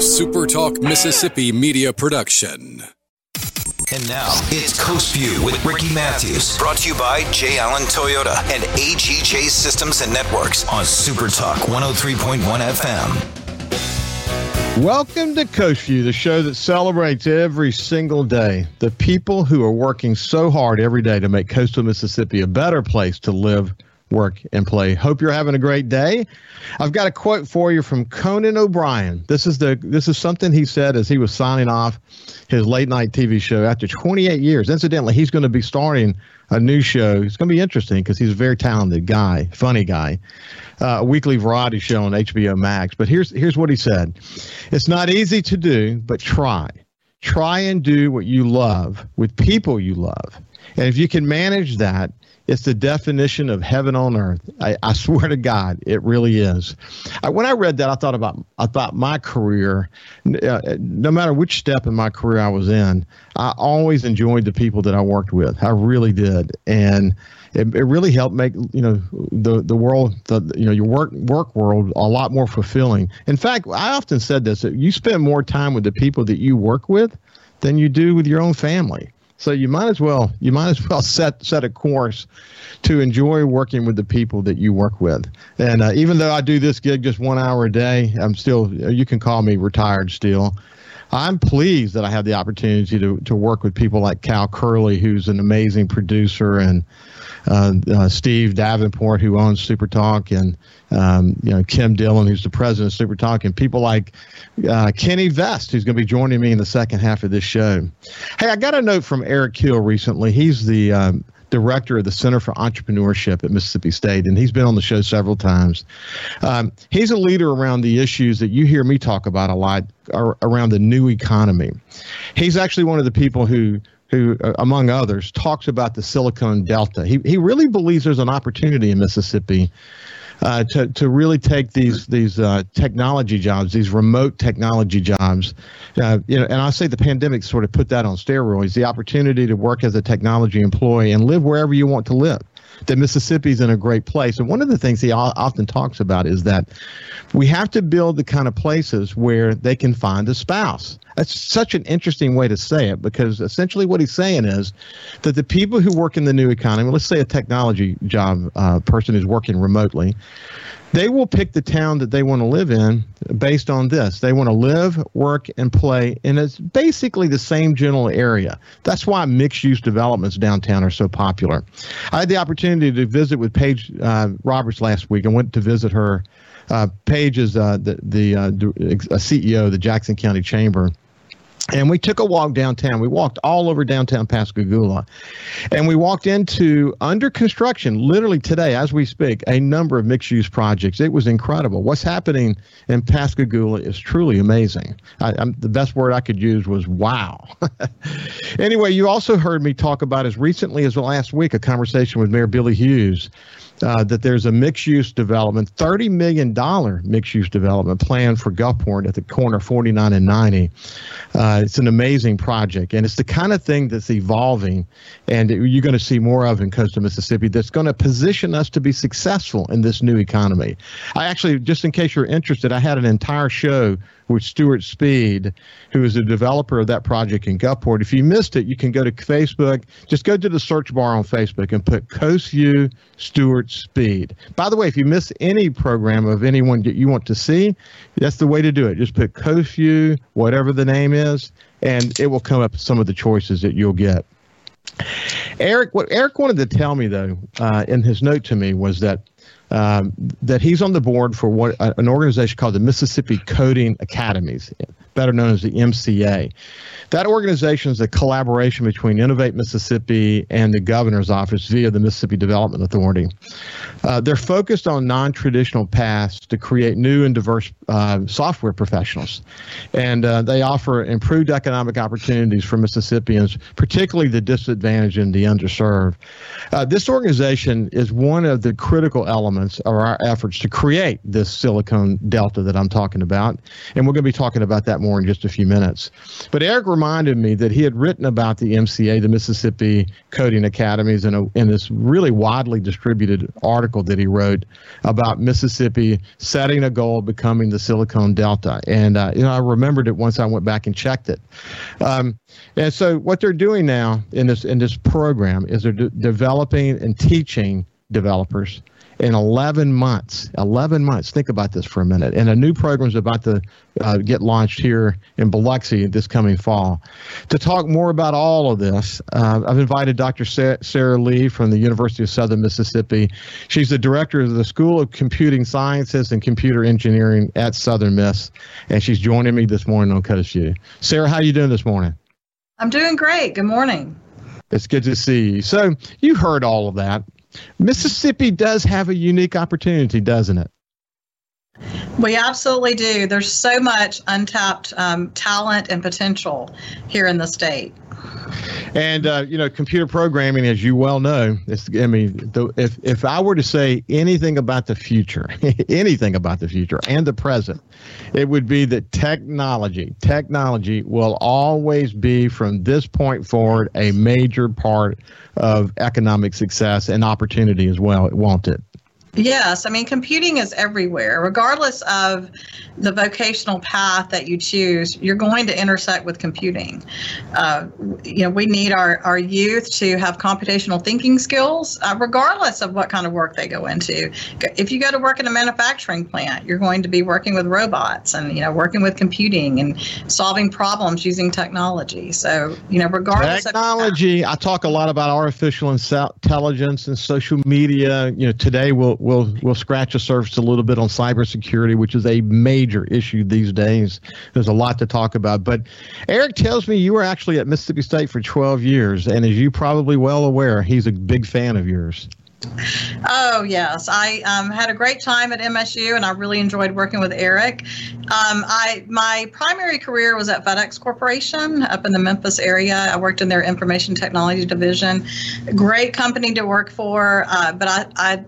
a SuperTalk Mississippi media production. And now it's Coast View with Ricky Matthews, brought to you by J. Allen Toyota and AGJ Systems and Networks on SuperTalk 103.1 FM. Welcome to Coast View, the show that celebrates every single day the people who are working so hard every day to make coastal Mississippi a better place to live work and play. Hope you're having a great day. I've got a quote for you from Conan O'Brien. This is the this is something he said as he was signing off his late night TV show after 28 years. Incidentally, he's going to be starting a new show. It's going to be interesting because he's a very talented guy, funny guy. Uh, a weekly variety show on HBO Max. But here's here's what he said: It's not easy to do, but try. Try and do what you love with people you love. And if you can manage that, it's the definition of heaven on earth. I, I swear to God, it really is. I, when I read that, I thought about I thought my career. Uh, no matter which step in my career I was in, I always enjoyed the people that I worked with. I really did, and it, it really helped make you know the the world the you know your work work world a lot more fulfilling. In fact, I often said this: you spend more time with the people that you work with than you do with your own family. So you might as well you might as well set set a course to enjoy working with the people that you work with. And uh, even though I do this gig just one hour a day, I'm still you can call me retired still. I'm pleased that I have the opportunity to to work with people like Cal Curley, who's an amazing producer and uh, uh, Steve Davenport, who owns Super Talk, and um, you know Kim Dillon, who's the president of Super Talk, and people like uh, Kenny Vest, who's going to be joining me in the second half of this show. Hey, I got a note from Eric Hill recently. He's the um, director of the Center for Entrepreneurship at Mississippi State, and he's been on the show several times. Um, he's a leader around the issues that you hear me talk about a lot around the new economy. He's actually one of the people who who, uh, among others, talks about the Silicon Delta. He, he really believes there's an opportunity in Mississippi uh, to, to really take these these uh, technology jobs, these remote technology jobs. Uh, you know, and I say the pandemic sort of put that on steroids. The opportunity to work as a technology employee and live wherever you want to live that Mississippi's in a great place. And one of the things he often talks about is that we have to build the kind of places where they can find a spouse. That's such an interesting way to say it because essentially what he's saying is that the people who work in the new economy, let's say a technology job uh, person who's working remotely, they will pick the town that they want to live in based on this. They want to live, work, and play and it's basically the same general area. That's why mixed use developments downtown are so popular. I had the opportunity to visit with Paige uh, Roberts last week. I went to visit her. Uh, Paige is uh, the, the uh, CEO of the Jackson County Chamber and we took a walk downtown. We walked all over downtown Pascagoula. And we walked into under construction, literally today, as we speak, a number of mixed use projects. It was incredible. What's happening in Pascagoula is truly amazing. I, the best word I could use was wow. anyway, you also heard me talk about as recently as last week a conversation with Mayor Billy Hughes uh, that there's a mixed use development, $30 million mixed use development plan for Gulfport at the corner 49 and 90. Uh, it's an amazing project, and it's the kind of thing that's evolving, and you're going to see more of in coastal Mississippi that's going to position us to be successful in this new economy. I actually, just in case you're interested, I had an entire show with Stuart Speed, who is the developer of that project in Gulfport. If you missed it, you can go to Facebook. Just go to the search bar on Facebook and put Coast View Stuart Speed. By the way, if you miss any program of anyone that you want to see, that's the way to do it. Just put Coast View, whatever the name is, and it will come up with some of the choices that you'll get. Eric, what Eric wanted to tell me though, uh, in his note to me was that um, that he's on the board for what an organization called the Mississippi Coding Academies, better known as the MCA. That organization is a collaboration between Innovate Mississippi and the governor's office via the Mississippi Development Authority. Uh, they're focused on non traditional paths to create new and diverse uh, software professionals. And uh, they offer improved economic opportunities for Mississippians, particularly the disadvantaged and the underserved. Uh, this organization is one of the critical elements of our efforts to create this Silicon Delta that I'm talking about. And we're going to be talking about that more in just a few minutes. But Eric reminded me that he had written about the MCA, the Mississippi Coding Academies, in, a, in this really widely distributed article that he wrote about Mississippi setting a goal of becoming the Silicon Delta. And uh, you know, I remembered it once I went back and checked it. Um, and so, what they're doing now in this in this program is they're de- developing and teaching developers in 11 months. 11 months. Think about this for a minute. And a new program is about to uh, get launched here in Biloxi this coming fall. To talk more about all of this, uh, I've invited Dr. Sarah Lee from the University of Southern Mississippi. She's the director of the School of Computing Sciences and Computer Engineering at Southern Miss, and she's joining me this morning on Coast. Sarah, how are you doing this morning? I'm doing great. Good morning. It's good to see you. So you heard all of that. Mississippi does have a unique opportunity, doesn't it? We absolutely do. There's so much untapped um, talent and potential here in the state. And uh, you know, computer programming, as you well know, it's, I mean, the, if if I were to say anything about the future, anything about the future and the present, it would be that technology, technology will always be from this point forward a major part of economic success and opportunity as well, won't it? Yes, I mean, computing is everywhere. Regardless of the vocational path that you choose, you're going to intersect with computing. Uh, you know, we need our, our youth to have computational thinking skills, uh, regardless of what kind of work they go into. If you go to work in a manufacturing plant, you're going to be working with robots and, you know, working with computing and solving problems using technology. So, you know, regardless technology, of- Technology, I talk a lot about artificial intelligence and social media. You know, today we'll we'll we'll scratch the surface a little bit on cybersecurity, which is a major issue these days. There's a lot to talk about. But Eric tells me you were actually at Mississippi State for 12 years, and as you probably well aware, he's a big fan of yours. Oh yes, I um, had a great time at MSU, and I really enjoyed working with Eric. Um, I my primary career was at FedEx Corporation up in the Memphis area. I worked in their information technology division. Great company to work for, uh, but I, I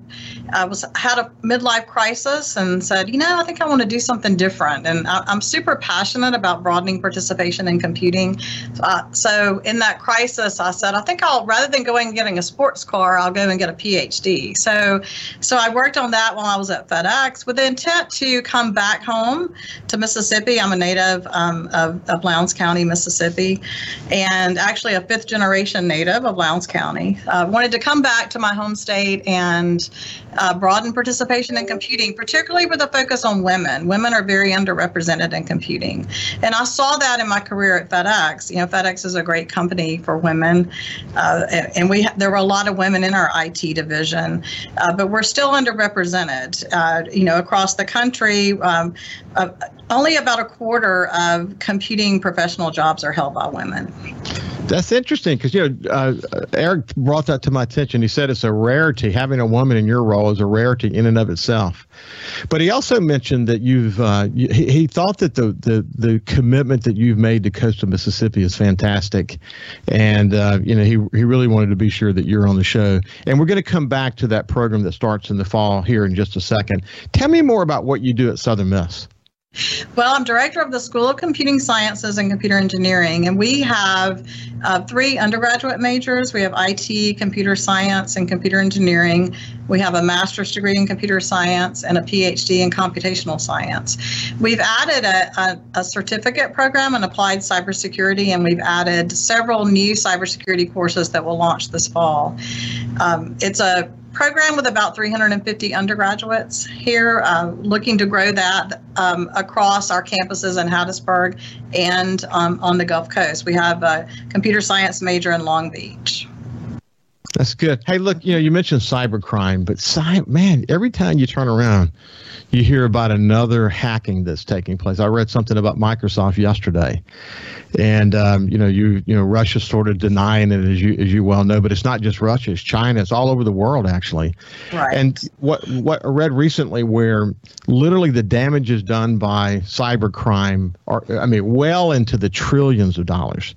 I was had a midlife crisis and said, you know, I think I want to do something different. And I, am super passionate about broadening participation in computing. Uh, so in that crisis, I said, I think I'll rather than going and getting a sports car, I'll go and get a PhD. So so I worked on that while I was at FedEx with the intent to come back home to Mississippi. I'm a native um, of, of Lowndes County, Mississippi, and actually a fifth generation native of Lowndes County. Uh, wanted to come back to my home state and uh, broaden participation in computing, particularly with a focus on women. Women are very underrepresented in computing, and I saw that in my career at FedEx. You know, FedEx is a great company for women, uh, and we there were a lot of women in our IT division, uh, but we're still underrepresented. Uh, you know, across the country. Um, uh, only about a quarter of computing professional jobs are held by women. That's interesting because you know uh, Eric brought that to my attention. He said it's a rarity. Having a woman in your role is a rarity in and of itself. But he also mentioned that you've uh, he, thought that the, the the commitment that you've made to coastal Mississippi is fantastic, and uh, you know he he really wanted to be sure that you're on the show. And we're going to come back to that program that starts in the fall here in just a second. Tell me more about what you do at Southern Miss. Well, I'm director of the School of Computing Sciences and Computer Engineering, and we have uh, three undergraduate majors. We have IT, computer science, and computer engineering. We have a master's degree in computer science and a PhD in computational science. We've added a, a, a certificate program in applied cybersecurity, and we've added several new cybersecurity courses that will launch this fall. Um, it's a program with about 350 undergraduates here, uh, looking to grow that um, across our campuses in Hattiesburg and um, on the Gulf Coast. We have a computer science major in Long Beach. That's good. Hey, look, you know, you mentioned cybercrime, but cy- man, every time you turn around, you hear about another hacking that's taking place. I read something about Microsoft yesterday, and um, you know, you you know, Russia's sort of denying it as you as you well know, but it's not just Russia; it's China. It's all over the world actually. Right. And what what I read recently, where literally the damages done by cybercrime are, I mean, well into the trillions of dollars.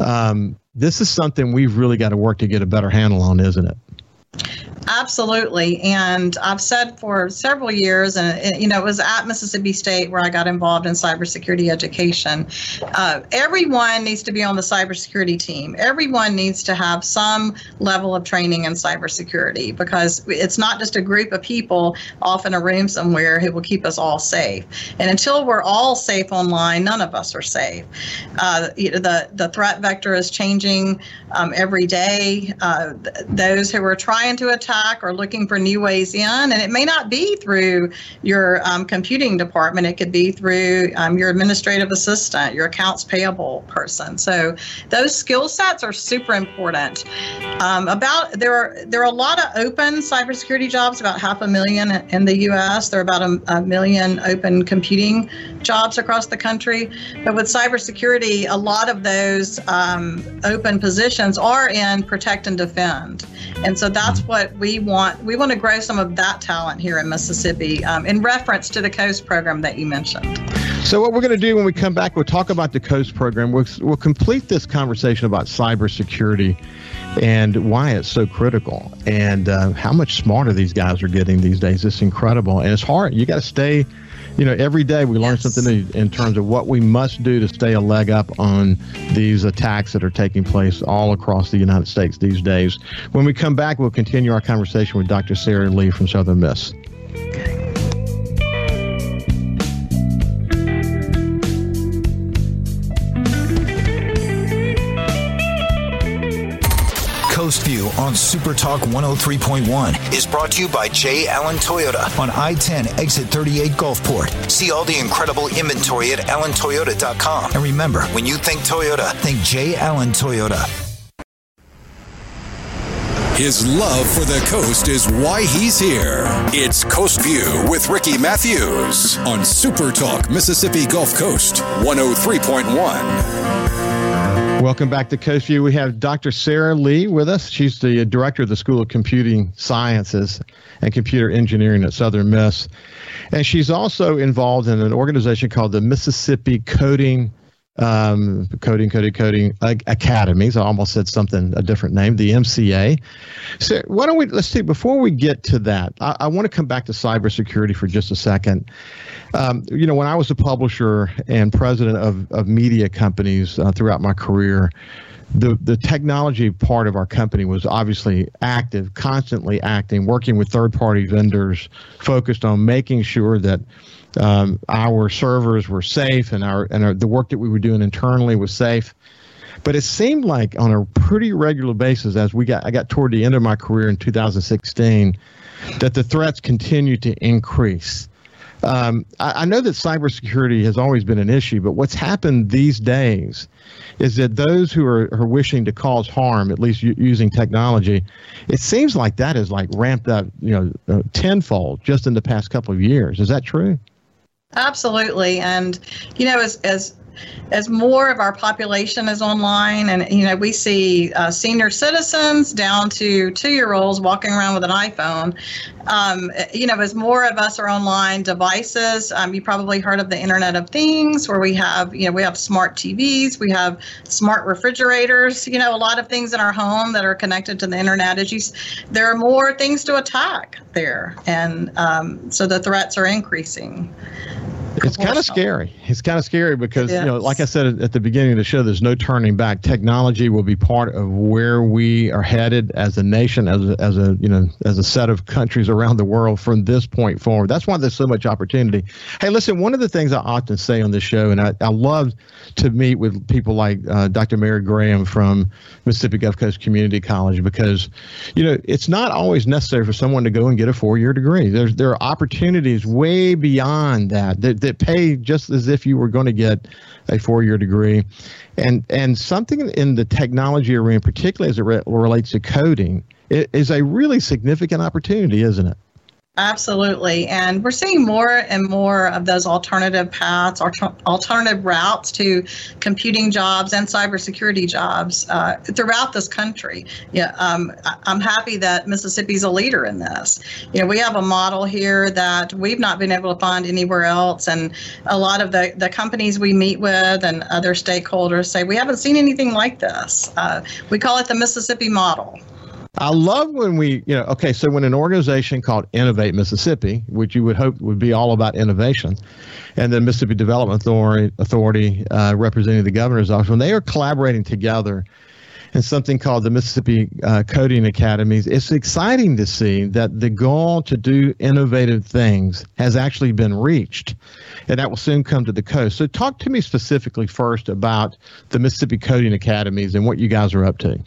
Um, this is something we've really got to work to get a better handle on, isn't it? Absolutely. And I've said for several years, and it, you know, it was at Mississippi State where I got involved in cybersecurity education. Uh, everyone needs to be on the cybersecurity team. Everyone needs to have some level of training in cybersecurity because it's not just a group of people off in a room somewhere who will keep us all safe. And until we're all safe online, none of us are safe. Uh, the, the threat vector is changing um, every day. Uh, th- those who are trying to attack attack or looking for new ways in. And it may not be through your um, computing department, it could be through um, your administrative assistant, your accounts payable person. So those skill sets are super important. Um, about there are there are a lot of open cybersecurity jobs, about half a million in the U.S. There are about a, a million open computing jobs across the country. But with cybersecurity, a lot of those um, open positions are in protect and defend. And so that's what we want. We want to grow some of that talent here in Mississippi um, in reference to the COAST program that you mentioned. So, what we're going to do when we come back, we'll talk about the COAST program. We'll, we'll complete this conversation about cybersecurity and why it's so critical and uh, how much smarter these guys are getting these days. It's incredible. And it's hard. You got to stay you know, every day we learn yes. something new in terms of what we must do to stay a leg up on these attacks that are taking place all across the United States these days. When we come back, we'll continue our conversation with Dr. Sarah Lee from Southern Miss. Coast View on Super Talk 103.1 is brought to you by J. Allen Toyota on I 10 exit 38 Gulfport. See all the incredible inventory at allentoyota.com. And remember, when you think Toyota, think J. Allen Toyota. His love for the coast is why he's here. It's Coast View with Ricky Matthews on Super Talk Mississippi Gulf Coast 103.1. Welcome back to Coast View. We have Dr. Sarah Lee with us. She's the uh, director of the School of Computing Sciences and Computer Engineering at Southern Miss. And she's also involved in an organization called the Mississippi Coding um, coding, coding, coding academies. I almost said something a different name, the MCA. So why don't we let's see before we get to that, I, I want to come back to cybersecurity for just a second. Um, you know, when I was a publisher and president of, of media companies uh, throughout my career, the the technology part of our company was obviously active, constantly acting, working with third party vendors, focused on making sure that um, our servers were safe and our and our, the work that we were doing internally was safe. But it seemed like on a pretty regular basis, as we got I got toward the end of my career in 2016, that the threats continued to increase. Um, I, I, know that cybersecurity has always been an issue, but what's happened these days is that those who are, are wishing to cause harm, at least using technology, it seems like that has like ramped up, you know, uh, tenfold just in the past couple of years. Is that true? Absolutely, and you know, as as as more of our population is online, and you know, we see uh, senior citizens down to two-year-olds walking around with an iPhone. Um, you know, as more of us are online devices, um, you probably heard of the Internet of Things, where we have, you know, we have smart TVs, we have smart refrigerators. You know, a lot of things in our home that are connected to the internet. As you, there are more things to attack there, and um, so the threats are increasing it's kind of scary. It's kind of scary because you know, like I said at the beginning of the show, there's no turning back. Technology will be part of where we are headed as a nation, as a, as a you know, as a set of countries around the world from this point forward. That's why there's so much opportunity. Hey, listen, one of the things I often say on this show, and I, I love to meet with people like uh, Dr. Mary Graham from Mississippi Gulf Coast Community College because, you know, it's not always necessary for someone to go and get a four-year degree. There's there are opportunities way beyond that that, that pay just as if you were going to get a four-year degree, and and something in the technology arena, particularly as it re- relates to coding, is a really significant opportunity, isn't it? Absolutely. And we're seeing more and more of those alternative paths, alternative routes to computing jobs and cybersecurity jobs uh, throughout this country. Yeah, um, I'm happy that Mississippi's a leader in this. You know, we have a model here that we've not been able to find anywhere else. And a lot of the, the companies we meet with and other stakeholders say, we haven't seen anything like this. Uh, we call it the Mississippi model. I love when we, you know, okay, so when an organization called Innovate Mississippi, which you would hope would be all about innovation, and the Mississippi Development Authority, Authority uh, representing the governor's office, when they are collaborating together in something called the Mississippi uh, Coding Academies, it's exciting to see that the goal to do innovative things has actually been reached, and that will soon come to the coast. So, talk to me specifically first about the Mississippi Coding Academies and what you guys are up to.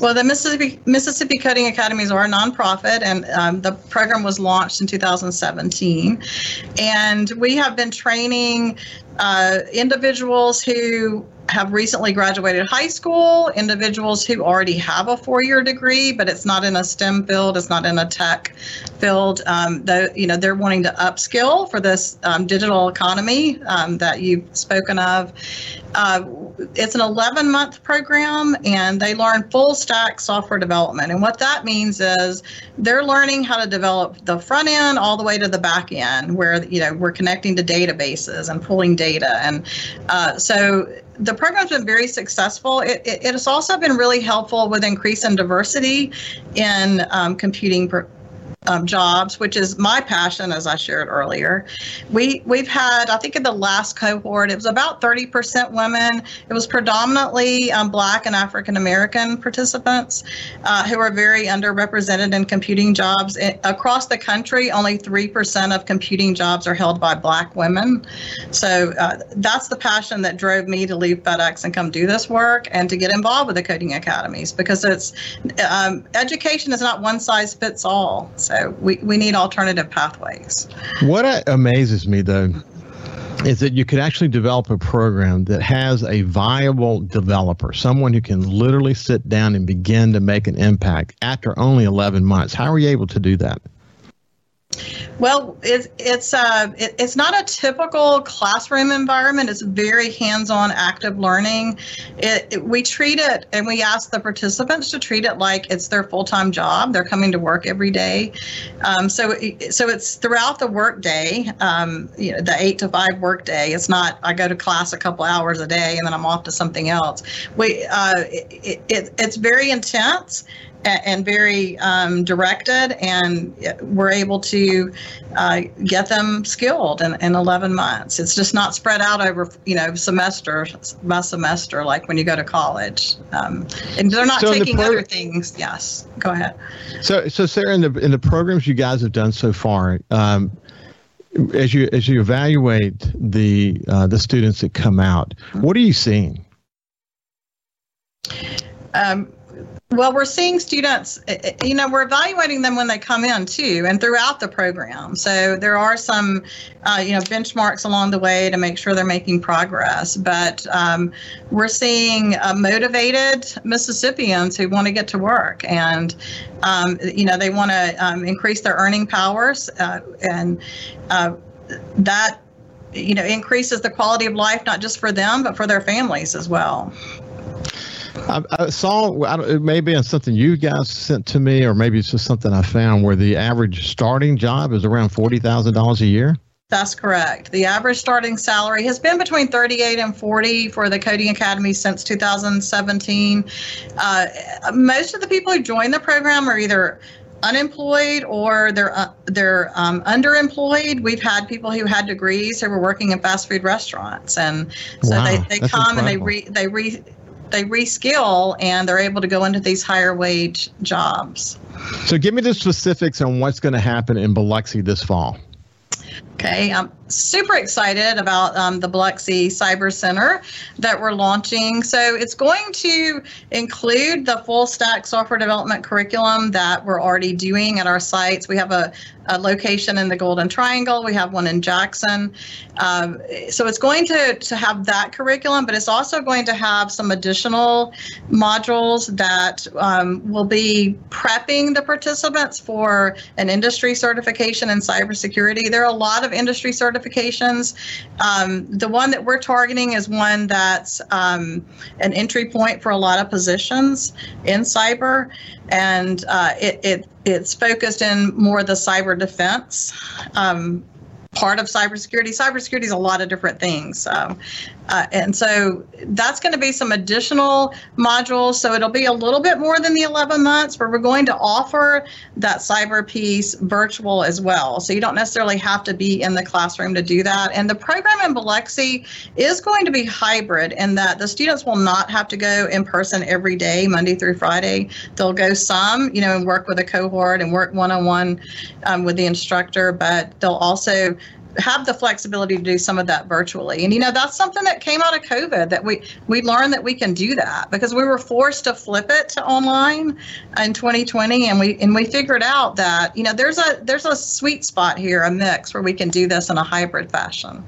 Well, the Mississippi Mississippi Coding Academies are a nonprofit, and um, the program was launched in 2017. And we have been training uh, individuals who have recently graduated high school, individuals who already have a four-year degree, but it's not in a STEM field, it's not in a tech field. Um, the, you know, they're wanting to upskill for this um, digital economy um, that you've spoken of. Uh, it's an 11 month program and they learn full stack software development. And what that means is they're learning how to develop the front end all the way to the back end where, you know, we're connecting to databases and pulling data. And uh, so the program's been very successful. It, it, it, has also been really helpful with increasing diversity in um, computing um, jobs, which is my passion, as I shared earlier. We we've had, I think, in the last cohort, it was about 30% women. It was predominantly um, Black and African American participants uh, who are very underrepresented in computing jobs it, across the country. Only three percent of computing jobs are held by Black women. So uh, that's the passion that drove me to leave FedEx and come do this work and to get involved with the coding academies because it's um, education is not one size fits all. So so we, we need alternative pathways. What amazes me, though, is that you could actually develop a program that has a viable developer, someone who can literally sit down and begin to make an impact after only 11 months. How are you able to do that? Well, it's it's uh, it, it's not a typical classroom environment. It's very hands-on, active learning. It, it, we treat it, and we ask the participants to treat it like it's their full-time job. They're coming to work every day, um, so so it's throughout the workday. Um, you know, the eight to five workday. It's not I go to class a couple hours a day and then I'm off to something else. We uh, it, it, it's very intense and very um, directed, and we're able to uh, get them skilled in, in 11 months. It's just not spread out over, you know, semester by semester like when you go to college. Um, and they're not so taking the pro- other things. Yes, go ahead. So, so Sarah, in the in the programs you guys have done so far. Um, as you as you evaluate the uh, the students that come out, what are you seeing? Um, well, we're seeing students, eh, eh, you know, we're evaluating them when they come in too and throughout the program. So there are some, uh, you know, benchmarks along the way to make sure they're making progress. But um, we're seeing uh, motivated Mississippians who want to get to work and, um, you know, they want to um, increase their earning powers uh, and uh, that, you know, increases the quality of life, not just for them, but for their families as well. I, I saw I it may be something you guys sent to me, or maybe it's just something I found where the average starting job is around forty thousand dollars a year. That's correct. The average starting salary has been between 38 and 40 for the Coding Academy since 2017. Uh, most of the people who join the program are either unemployed or they're uh, they're um, underemployed. We've had people who had degrees who were working in fast food restaurants, and so wow, they, they come incredible. and they re, they re, they reskill and they're able to go into these higher wage jobs. So, give me the specifics on what's going to happen in Biloxi this fall. Okay, I'm super excited about um, the Biloxi Cyber Center that we're launching. So it's going to include the full stack software development curriculum that we're already doing at our sites. We have a, a location in the Golden Triangle, we have one in Jackson. Um, so it's going to, to have that curriculum, but it's also going to have some additional modules that um, will be prepping the participants for an industry certification in cybersecurity. There are a lot of industry certifications. Um, the one that we're targeting is one that's um, an entry point for a lot of positions in cyber, and uh, it, it it's focused in more the cyber defense um, part of cybersecurity. Cybersecurity is a lot of different things. So, uh, and so that's going to be some additional modules. So it'll be a little bit more than the 11 months, but we're going to offer that cyber piece virtual as well. So you don't necessarily have to be in the classroom to do that. And the program in Biloxi is going to be hybrid in that the students will not have to go in person every day, Monday through Friday. They'll go some, you know, and work with a cohort and work one on one with the instructor, but they'll also have the flexibility to do some of that virtually. And you know, that's something that came out of COVID that we we learned that we can do that because we were forced to flip it to online in 2020 and we and we figured out that, you know, there's a there's a sweet spot here, a mix where we can do this in a hybrid fashion.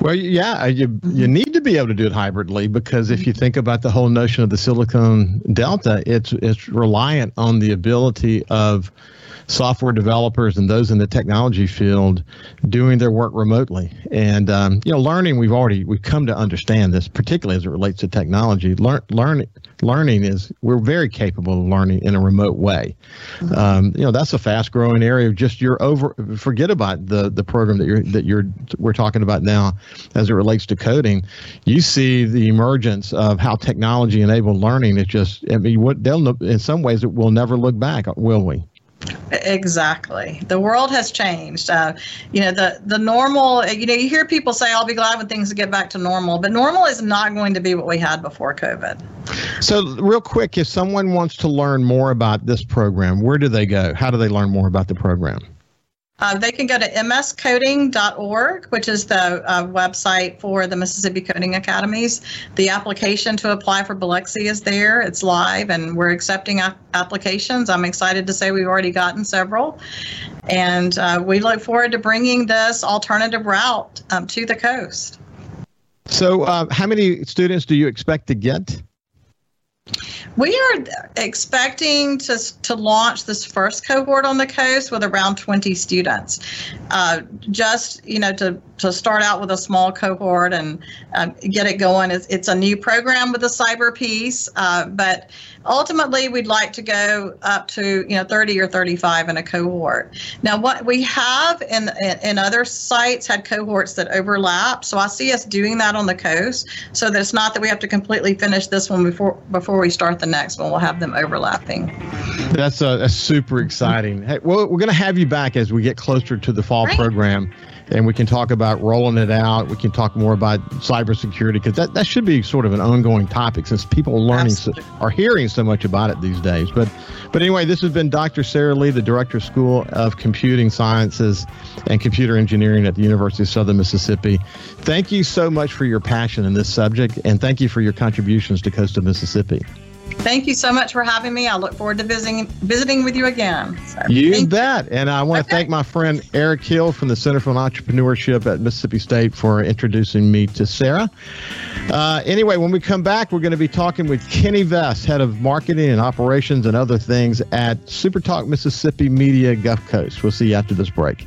Well, yeah, uh, you you need to be able to do it hybridly because if you mm-hmm. think about the whole notion of the Silicon Delta, it's it's reliant on the ability of software developers and those in the technology field doing their work remotely. And um, you know, learning we've already we've come to understand this, particularly as it relates to technology. Learn, learning learning is we're very capable of learning in a remote way. Um, you know, that's a fast growing area. of Just your over forget about the the program that you're that you're we're talking about now as it relates to coding. You see the emergence of how technology enabled learning. It just I mean, what they'll in some ways it will never look back, will we? Exactly. The world has changed. Uh, you know, the the normal. You know, you hear people say, "I'll be glad when things get back to normal," but normal is not going to be what we had before COVID. So, real quick, if someone wants to learn more about this program, where do they go? How do they learn more about the program? Uh, they can go to mscoding.org, which is the uh, website for the Mississippi Coding Academies. The application to apply for Biloxi is there. It's live, and we're accepting applications. I'm excited to say we've already gotten several. And uh, we look forward to bringing this alternative route um, to the coast. So, uh, how many students do you expect to get? We are expecting to, to launch this first cohort on the coast with around 20 students. Uh, just, you know, to, to start out with a small cohort and uh, get it going. It's, it's a new program with the cyber piece, uh, but ultimately we'd like to go up to, you know, 30 or 35 in a cohort. Now, what we have in, in, other sites had cohorts that overlap. So I see us doing that on the coast so that it's not that we have to completely finish this one before, before we start the next one. We'll have them overlapping. That's, a, that's super exciting. Hey, well, we're going to have you back as we get closer to the fall right. program and we can talk about rolling it out. We can talk more about cybersecurity because that, that should be sort of an ongoing topic since people are learning so, are hearing so much about it these days. But but anyway, this has been Dr. Sarah Lee, the Director of School of Computing Sciences and Computer Engineering at the University of Southern Mississippi. Thank you so much for your passion in this subject, and thank you for your contributions to Coast of Mississippi. Thank you so much for having me. I look forward to visiting visiting with you again. So, you bet. You. And I want okay. to thank my friend Eric Hill from the Center for Entrepreneurship at Mississippi State for introducing me to Sarah. Uh, anyway, when we come back, we're going to be talking with Kenny Vest, head of marketing and operations and other things at Super Talk Mississippi Media Gulf Coast. We'll see you after this break.